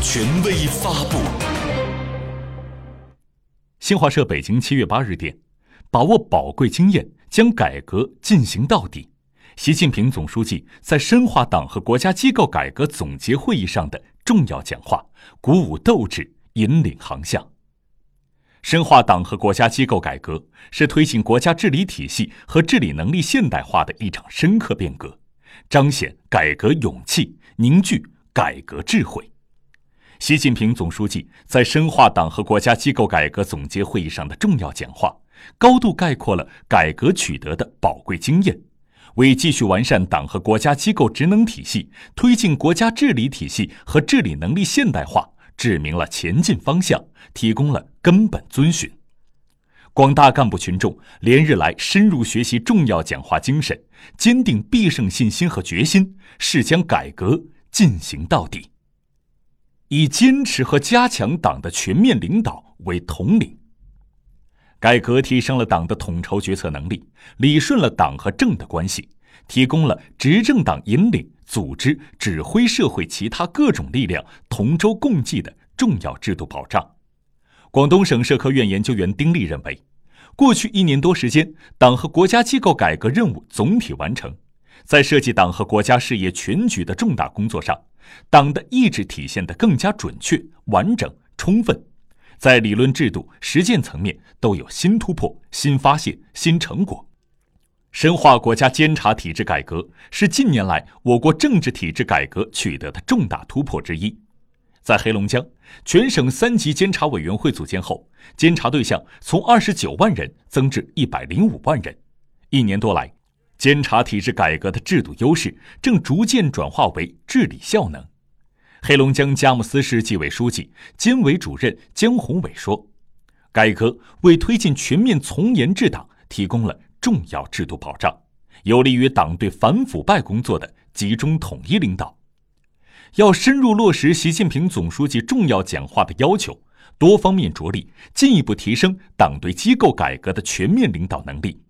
权威发布。新华社北京七月八日电，把握宝贵经验，将改革进行到底。习近平总书记在深化党和国家机构改革总结会议上的重要讲话，鼓舞斗志，引领航向。深化党和国家机构改革是推进国家治理体系和治理能力现代化的一场深刻变革，彰显改革勇气，凝聚改革智慧。习近平总书记在深化党和国家机构改革总结会议上的重要讲话，高度概括了改革取得的宝贵经验，为继续完善党和国家机构职能体系、推进国家治理体系和治理能力现代化。指明了前进方向，提供了根本遵循。广大干部群众连日来深入学习重要讲话精神，坚定必胜信心和决心，誓将改革进行到底。以坚持和加强党的全面领导为统领，改革提升了党的统筹决策能力，理顺了党和政的关系，提供了执政党引领。组织指挥社会其他各种力量同舟共济的重要制度保障。广东省社科院研究员丁力认为，过去一年多时间，党和国家机构改革任务总体完成，在涉及党和国家事业全局的重大工作上，党的意志体现得更加准确、完整、充分，在理论制度、实践层面都有新突破、新发现、新成果。深化国家监察体制改革是近年来我国政治体制改革取得的重大突破之一。在黑龙江，全省三级监察委员会组建后，监察对象从二十九万人增至一百零五万人。一年多来，监察体制改革的制度优势正逐渐转化为治理效能。黑龙江佳木斯市纪委书记、监委主任江宏伟说：“改革为推进全面从严治党提供了。”重要制度保障，有利于党对反腐败工作的集中统一领导。要深入落实习近平总书记重要讲话的要求，多方面着力，进一步提升党对机构改革的全面领导能力。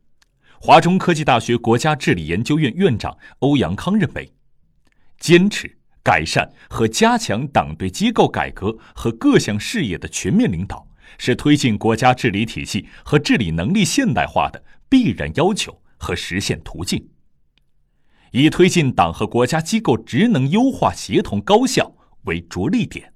华中科技大学国家治理研究院院长欧阳康认为，坚持改善和加强党对机构改革和各项事业的全面领导，是推进国家治理体系和治理能力现代化的。必然要求和实现途径，以推进党和国家机构职能优化协同高效为着力点。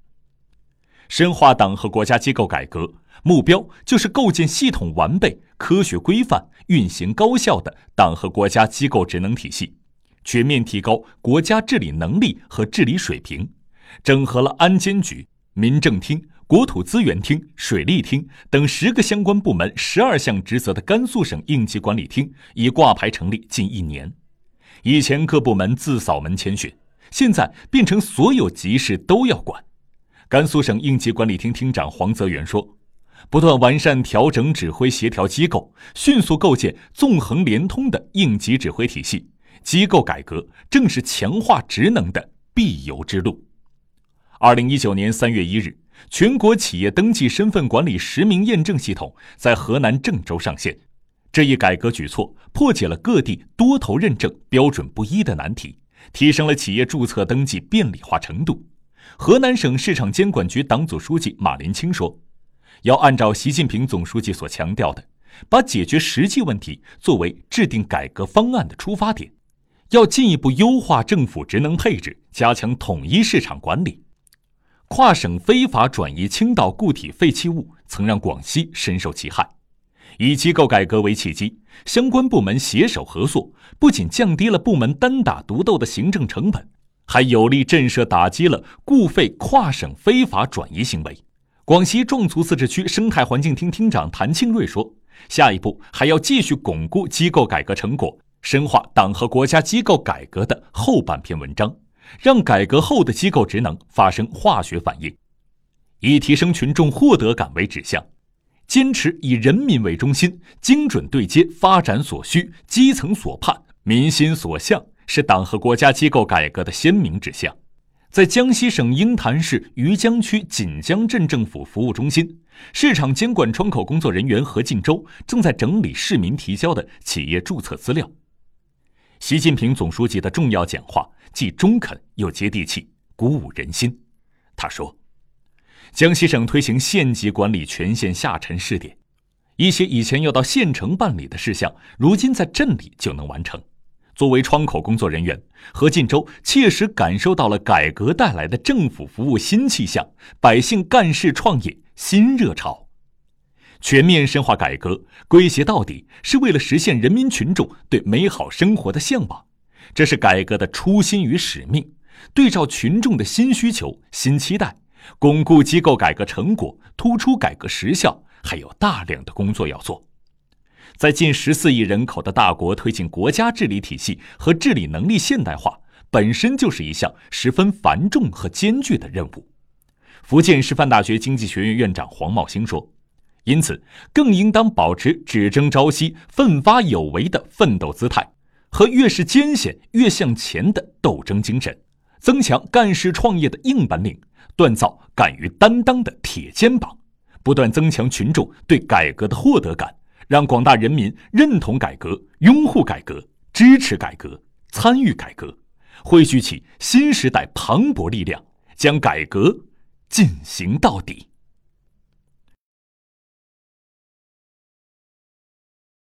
深化党和国家机构改革目标就是构建系统完备、科学规范、运行高效的党和国家机构职能体系，全面提高国家治理能力和治理水平，整合了安监局、民政厅。国土资源厅、水利厅等十个相关部门十二项职责的甘肃省应急管理厅已挂牌成立近一年。以前各部门自扫门前雪，现在变成所有急事都要管。甘肃省应急管理厅厅长黄泽元说：“不断完善调整指挥协调机构，迅速构建纵横联通的应急指挥体系，机构改革正是强化职能的必由之路。”二零一九年三月一日。全国企业登记身份管理实名验证系统在河南郑州上线，这一改革举措破解了各地多头认证标准不一的难题，提升了企业注册登记便利化程度。河南省市场监管局党组书记马林清说：“要按照习近平总书记所强调的，把解决实际问题作为制定改革方案的出发点，要进一步优化政府职能配置，加强统一市场管理。”跨省非法转移青岛固体废弃物曾让广西深受其害，以机构改革为契机，相关部门携手合作，不仅降低了部门单打独斗的行政成本，还有力震慑打击了固废跨省非法转移行为。广西壮族自治区生态环境厅厅长谭庆瑞说：“下一步还要继续巩固机构改革成果，深化党和国家机构改革的后半篇文章。”让改革后的机构职能发生化学反应，以提升群众获得感为指向，坚持以人民为中心，精准对接发展所需、基层所盼、民心所向，是党和国家机构改革的鲜明指向。在江西省鹰潭市余江区锦江镇政府服务中心，市场监管窗口工作人员何进洲正在整理市民提交的企业注册资料。习近平总书记的重要讲话既中肯又接地气，鼓舞人心。他说：“江西省推行县级管理全县下沉试点，一些以前要到县城办理的事项，如今在镇里就能完成。作为窗口工作人员，何晋州切实感受到了改革带来的政府服务新气象，百姓干事创业新热潮。全面深化改革，归结到底是为了实现人民群众对美好生活的向往，这是改革的初心与使命。对照群众的新需求、新期待，巩固机构改革成果，突出改革实效，还有大量的工作要做。在近十四亿人口的大国推进国家治理体系和治理能力现代化，本身就是一项十分繁重和艰巨的任务。福建师范大学经济学院院长黄茂兴说：“因此，更应当保持只争朝夕、奋发有为的奋斗姿态，和越是艰险越向前的斗争精神，增强干事创业的硬本领，锻造敢于担当的铁肩膀，不断增强群众对改革的获得感。”让广大人民认同改革、拥护改革、支持改革、参与改革，汇聚起新时代磅礴力量，将改革进行到底。